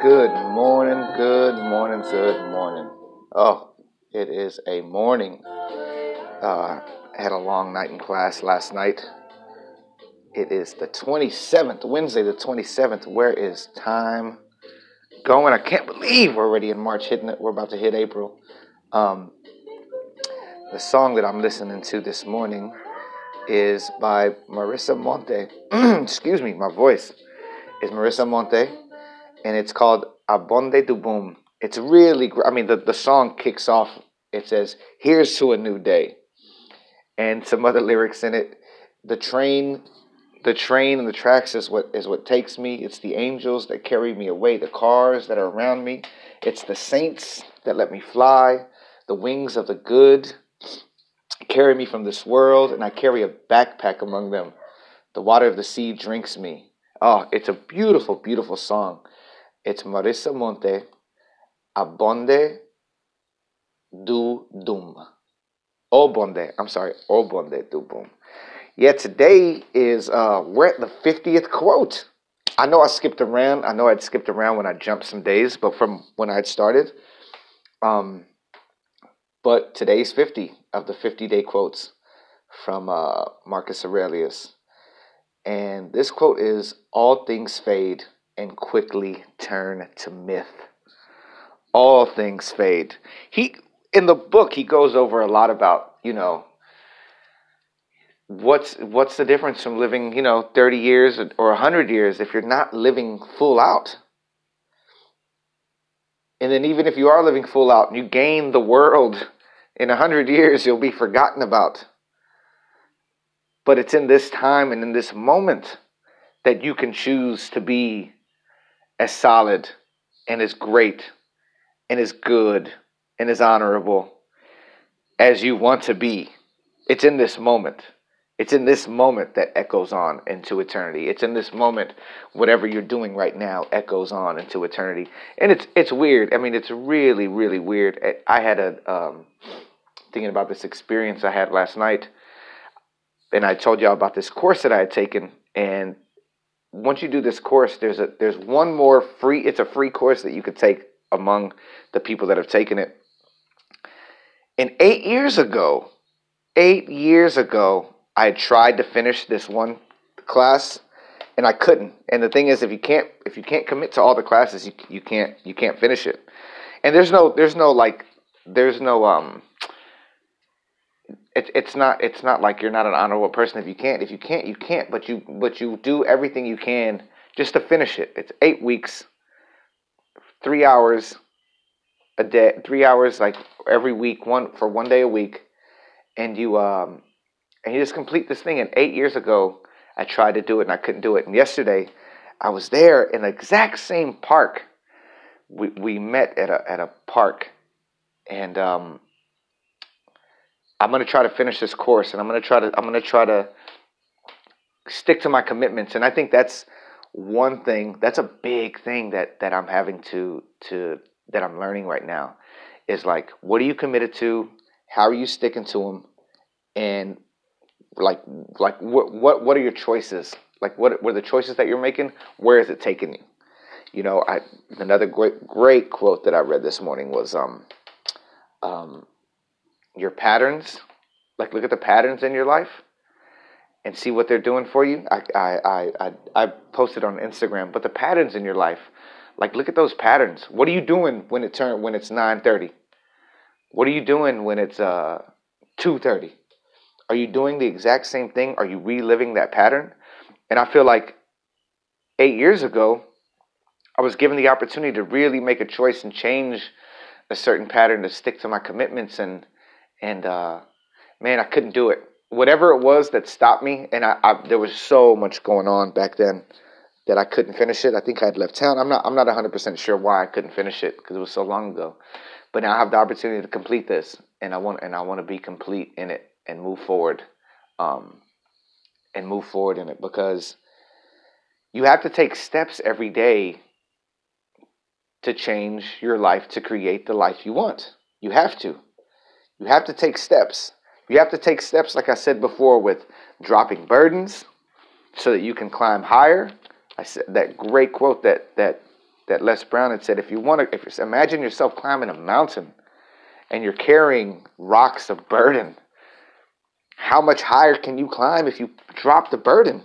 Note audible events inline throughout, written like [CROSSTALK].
Good morning, good morning, good morning. Oh, it is a morning. Uh, had a long night in class last night. It is the 27th, Wednesday, the 27th. Where is time going? I can't believe we're already in March, hitting it. We're about to hit April. Um, the song that I'm listening to this morning is by Marisa Monte. [CLEARS THROAT] Excuse me, my voice is Marisa Monte, and it's called Abonde du Boom. It's really, I mean, the, the song kicks off. It says, Here's to a new day. And some other lyrics in it. The train, the train and the tracks is what is what takes me. It's the angels that carry me away, the cars that are around me. It's the saints that let me fly, the wings of the good carry me from this world, and I carry a backpack among them. The water of the sea drinks me. Oh, it's a beautiful, beautiful song. It's Marisa Monte, Abonde du Dum. Obonde, I'm sorry, Obonde du Boom. Yeah, today is, uh, we're at the 50th quote. I know I skipped around. I know I'd skipped around when I jumped some days, but from when I'd started, um, but today's 50 of the 50 day quotes from uh, Marcus Aurelius. And this quote is All things fade and quickly turn to myth. All things fade. He in the book he goes over a lot about, you know, what's what's the difference from living, you know, 30 years or 100 years if you're not living full out? And then even if you are living full out and you gain the world in a hundred years you'll be forgotten about. But it's in this time and in this moment that you can choose to be as solid and as great and as good and as honorable as you want to be. It's in this moment. It's in this moment that echoes on into eternity. It's in this moment, whatever you're doing right now echoes on into eternity. And it's it's weird. I mean, it's really really weird. I had a um, thinking about this experience I had last night. And I told y'all about this course that I had taken. And once you do this course, there's a there's one more free. It's a free course that you could take among the people that have taken it. And eight years ago, eight years ago, I had tried to finish this one class, and I couldn't. And the thing is, if you can't if you can't commit to all the classes, you you can't you can't finish it. And there's no there's no like there's no um it's it's not it's not like you're not an honorable person. If you can't if you can't you can't but you but you do everything you can just to finish it. It's eight weeks three hours a day three hours like every week one for one day a week. And you um and you just complete this thing. And eight years ago i tried to do it and i couldn't do it. And yesterday i was there in the exact same park. We we met at a at a park. And um I'm going to try to finish this course and I'm going to try to I'm going to try to stick to my commitments. And I think that's one thing that's a big thing that that I'm having to to that I'm learning right now is like what are you committed to? How are you sticking to them and like like what what what are your choices? Like what are the choices that you're making? Where is it taking you? You know I another great great quote that I read this morning was um um your patterns, like look at the patterns in your life and see what they're doing for you. I, I, I, I, posted on Instagram, but the patterns in your life, like look at those patterns. What are you doing when it turn when it's nine thirty? What are you doing when it's uh two thirty? Are you doing the exact same thing? Are you reliving that pattern? And I feel like eight years ago, I was given the opportunity to really make a choice and change a certain pattern to stick to my commitments and and uh, man, I couldn't do it. Whatever it was that stopped me, and I, I, there was so much going on back then that I couldn't finish it. I think I had left town. I'm not I'm not 100 percent sure why I couldn't finish it because it was so long ago. But now I have the opportunity to complete this, and I want and I want to be complete in it and move forward, um, and move forward in it because you have to take steps every day to change your life to create the life you want. You have to. You have to take steps. You have to take steps, like I said before, with dropping burdens so that you can climb higher. I said that great quote that that that Les Brown had said, if you want to, if you imagine yourself climbing a mountain and you're carrying rocks of burden, how much higher can you climb if you drop the burden?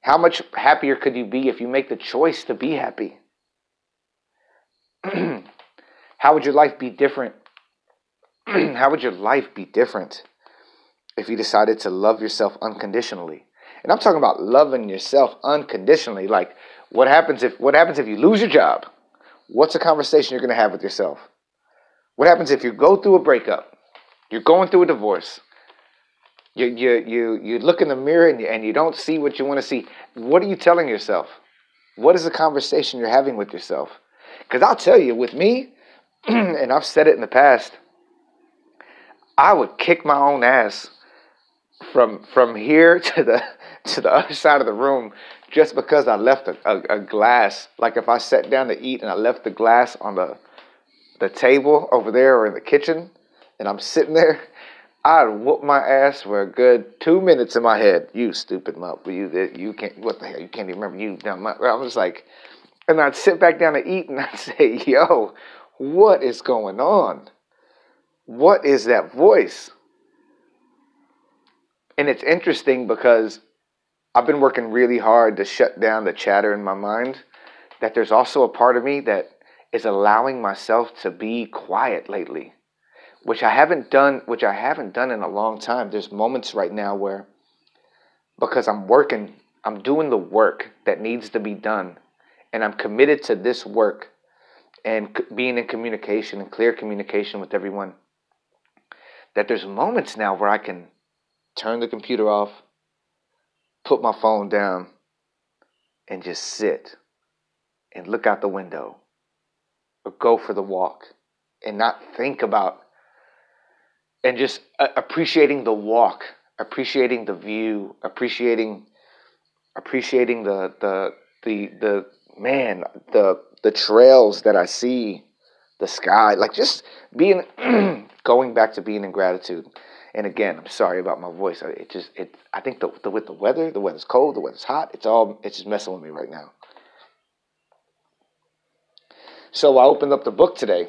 How much happier could you be if you make the choice to be happy? How would your life be different? [CLEARS THROAT] How would your life be different if you decided to love yourself unconditionally? And I'm talking about loving yourself unconditionally. Like what happens if what happens if you lose your job? What's a conversation you're going to have with yourself? What happens if you go through a breakup? You're going through a divorce. You you you you look in the mirror and you, and you don't see what you want to see. What are you telling yourself? What is the conversation you're having with yourself? Because I'll tell you, with me, [CLEARS THROAT] and I've said it in the past, I would kick my own ass from from here [LAUGHS] to the to the other side of the room just because I left a, a, a, glass. Like if I sat down to eat and I left the glass on the the table over there or in the kitchen, and I'm sitting there, I'd whoop my ass for a good two minutes in my head. You stupid mutt, you you can't what the hell? You can't even remember you. dumb. I was like, and I'd sit back down to eat and [LAUGHS] I'd say, "Yo, what is going on? What is that voice?" And it's interesting because I've been working really hard to shut down the chatter in my mind. That there's also a part of me that is allowing myself to be quiet lately, which I haven't done, which I haven't done in a long time. There's moments right now where, because I'm working, I'm doing the work that needs to be done, and I'm committed to this work and being in communication and clear communication with everyone. That there's moments now where I can turn the computer off, put my phone down, and just sit and look out the window or go for the walk and not think about and just uh, appreciating the walk, appreciating the view, appreciating appreciating the the the the man, the the trails that I see, the sky, like just being [CLEARS THROAT] going back to being in gratitude. And again, I'm sorry about my voice. It just it I think the, the with the weather, the weather's cold, the weather's hot. It's all it's just messing with me right now. So I opened up the book today,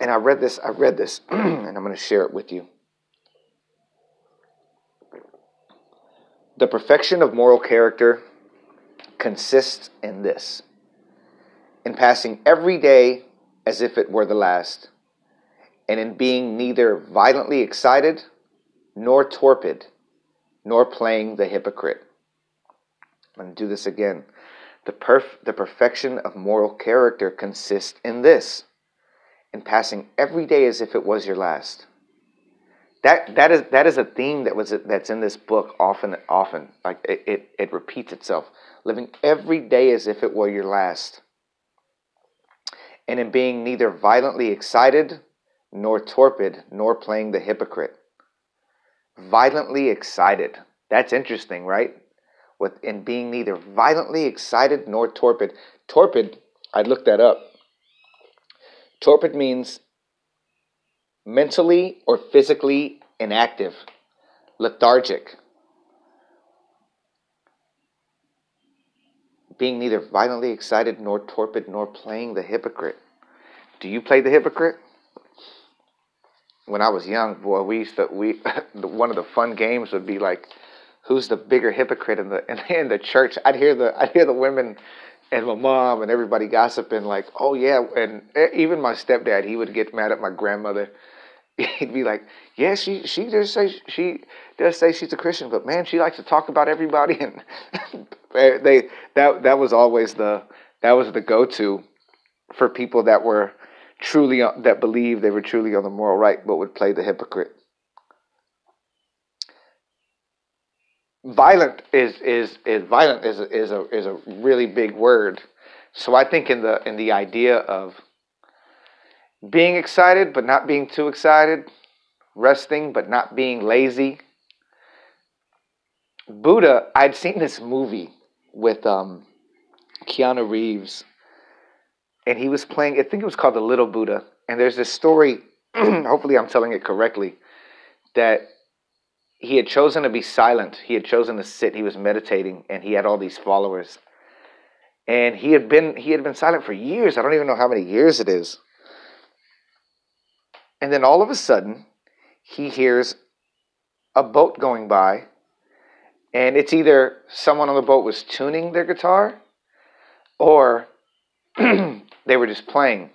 and I read this. I read this, [CLEARS THROAT] and I'm going to share it with you. The perfection of moral character consists in this in passing every day as if it were the last, and in being neither violently excited nor torpid, nor playing the hypocrite. I'm going to do this again. The, perf- the perfection of moral character consists in this in passing every day as if it was your last. That, that, is, that is a theme that was that's in this book often often like it, it, it repeats itself. Living every day as if it were your last. And in being neither violently excited nor torpid nor playing the hypocrite. Violently excited. That's interesting right? With in being neither violently excited nor torpid. Torpid i looked that up. Torpid means mentally or physically inactive lethargic being neither violently excited nor torpid nor playing the hypocrite. Do you play the hypocrite? When I was young, boy, we used to we [LAUGHS] one of the fun games would be like, who's the bigger hypocrite in the [LAUGHS] in, the church? I'd hear the I'd hear the women and my mom and everybody gossiping like, oh yeah, and eh, even my stepdad, he would get mad at my grandmother. [LAUGHS] He'd be like, yeah, she she does say she does say she's a Christian, but man, she likes to talk about everybody [LAUGHS] and they that that was always the that was the go to for people that were truly uh, that believed they were truly on the moral right, but would play the hypocrite. Violent is is is violent is a, is a is a really big word. So I think in the in the idea of being excited but not being too excited, resting but not being lazy. Buddha, I'd seen this movie with um, Keanu Reeves, and he was playing. I think it was called The Little Buddha. And there's this story. [CLEARS THROAT] hopefully, I'm telling it correctly. That he had chosen to be silent. He had chosen to sit. He was meditating, and he had all these followers. and he had been he had been silent for years. I don't even know how many years it is. And then all of a sudden, he hears a boat going by, and it's either someone on the boat was tuning their guitar, or [CLEARS THROAT] they were just playing.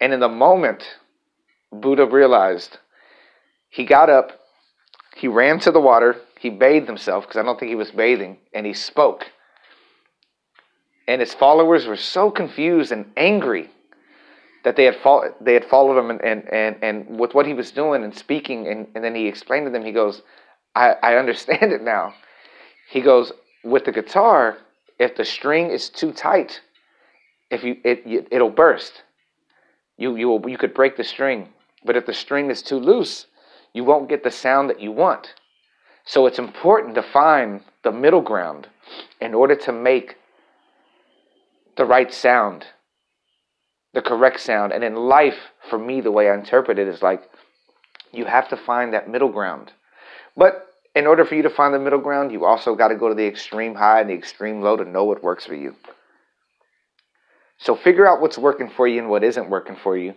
And in the moment, Buddha realized he got up, he ran to the water, he bathed himself, because I don't think he was bathing, and he spoke. And his followers were so confused and angry that they had, fo- they had followed him and, and, and, and with what he was doing and speaking. And, and then he explained to them, he goes, I, I understand it now. He goes, with the guitar, if the string is too tight, if you it it'll burst. You you will, you could break the string, but if the string is too loose, you won't get the sound that you want. So it's important to find the middle ground in order to make the right sound, the correct sound. And in life, for me, the way I interpret it is like you have to find that middle ground. But in order for you to find the middle ground, you also got to go to the extreme high and the extreme low to know what works for you. So figure out what's working for you and what isn't working for you.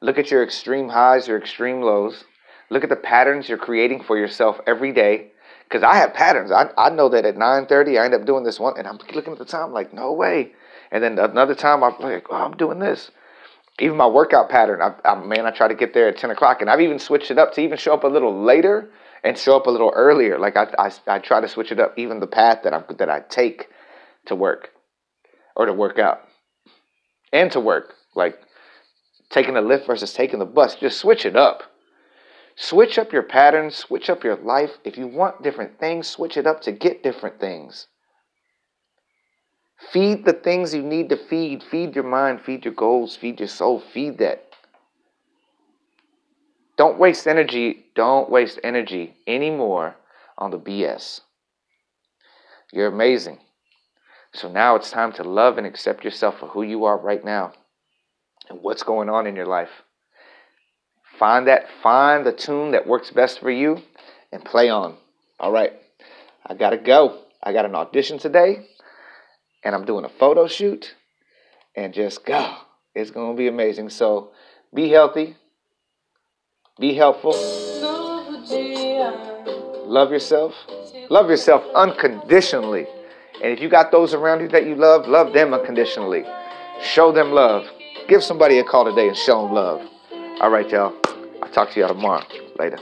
Look at your extreme highs, your extreme lows. Look at the patterns you're creating for yourself every day. Because I have patterns. I, I know that at 9.30 I end up doing this one, and I'm looking at the time like, no way. And then another time I'm like, oh, I'm doing this. Even my workout pattern, I, I, man, I try to get there at 10 o'clock. And I've even switched it up to even show up a little later and show up a little earlier. Like I, I, I try to switch it up, even the path that, i that I take to work or to work out and to work. Like taking the lift versus taking the bus. Just switch it up. Switch up your patterns, switch up your life. If you want different things, switch it up to get different things. Feed the things you need to feed. Feed your mind, feed your goals, feed your soul, feed that. Don't waste energy. Don't waste energy anymore on the BS. You're amazing. So now it's time to love and accept yourself for who you are right now and what's going on in your life. Find that, find the tune that works best for you and play on. All right, I gotta go. I got an audition today and I'm doing a photo shoot and just go. It's gonna be amazing. So be healthy, be helpful, love yourself, love yourself unconditionally. And if you got those around you that you love, love them unconditionally. Show them love. Give somebody a call today and show them love. All right, y'all. I'll talk to y'all tomorrow. Later.